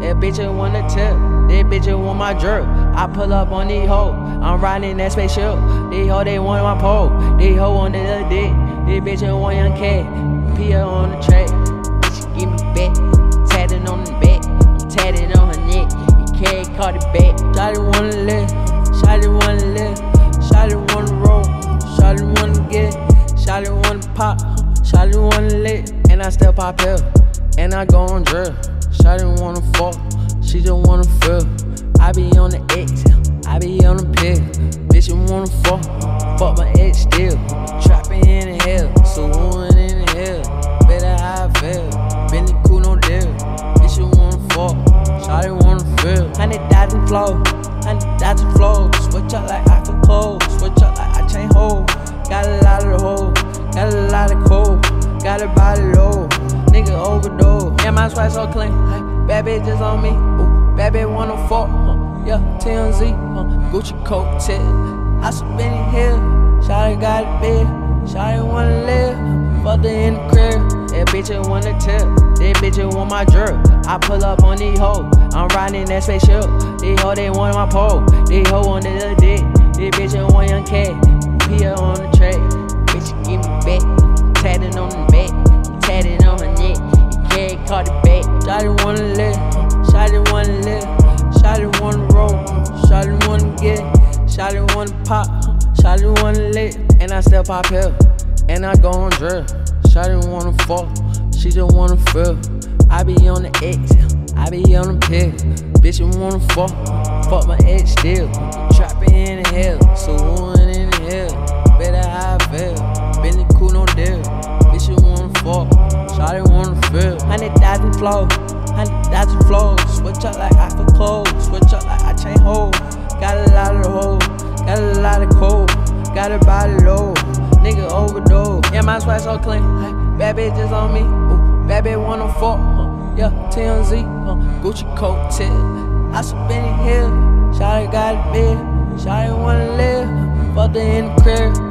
bitch ain't want a tip. That bitch ain't want my jerk. I pull up on these hoes. I'm riding that spaceship. These hoes, they want my pole. These hoes want the dick. This bitch ain't want young cat. Pia on the track. Bitch, give me back. Tatted on the back. I'm tatted on her neck. You can't call it back. Shawty wanna live. Shawty wanna live. Shawty wanna roll. Shawty wanna get. Shawty wanna pop. Shawty wanna lick. And I still pop pill. And I go on drill. Shawty wanna fuck. She just wanna feel. I be on the X. I be on the pill. Bitch, you wanna fuck. Fuck my ex still. Trapping in the hell. So one in the hell. Better how I feel. Been the cool, no deal. Bitch, you wanna fuck. Shawty wanna feel. Hundred thousand flow. Hundred thousand flow. Switch up like I can close. My swag so clean. Bad bitch just on me. Ooh, bad bitch wanna fuck. Yeah, TMZ. Gucci coat tip. I spin it here. Shawty got a bed. Shawty wanna live. Fuck her in the crib. That bitch ain't want a tip. That bitch want my jerk. I pull up on these hoes. I'm riding that spaceship. These hoes, they want my pole. These hoes want the dick. This bitch Shawty wanna pop. Shawty wanna lick. And I still pop pill. And I go on drill. Shawty wanna fuck. She just wanna feel. I be on the X. I be on the pill. Bitch, you wanna fuck. Fuck my ex still. Trapping in the hell. So one in the hell. Better how I feel. Been the cool, no deal. Bitch, you wanna fuck. Shawty wanna feel. Hundred thousand flow. Hundred thousand flow. Switch up like I body low. Nigga overdose. Yeah, my swag so clean. Bad bitch just on me. Ooh, bad bitch wanna oh fuck. Huh. Yeah, TMZ. Huh. Gucci coat tip. I spin it here. Shawty got a bed. Shawty wanna live. Fuck her in the crib.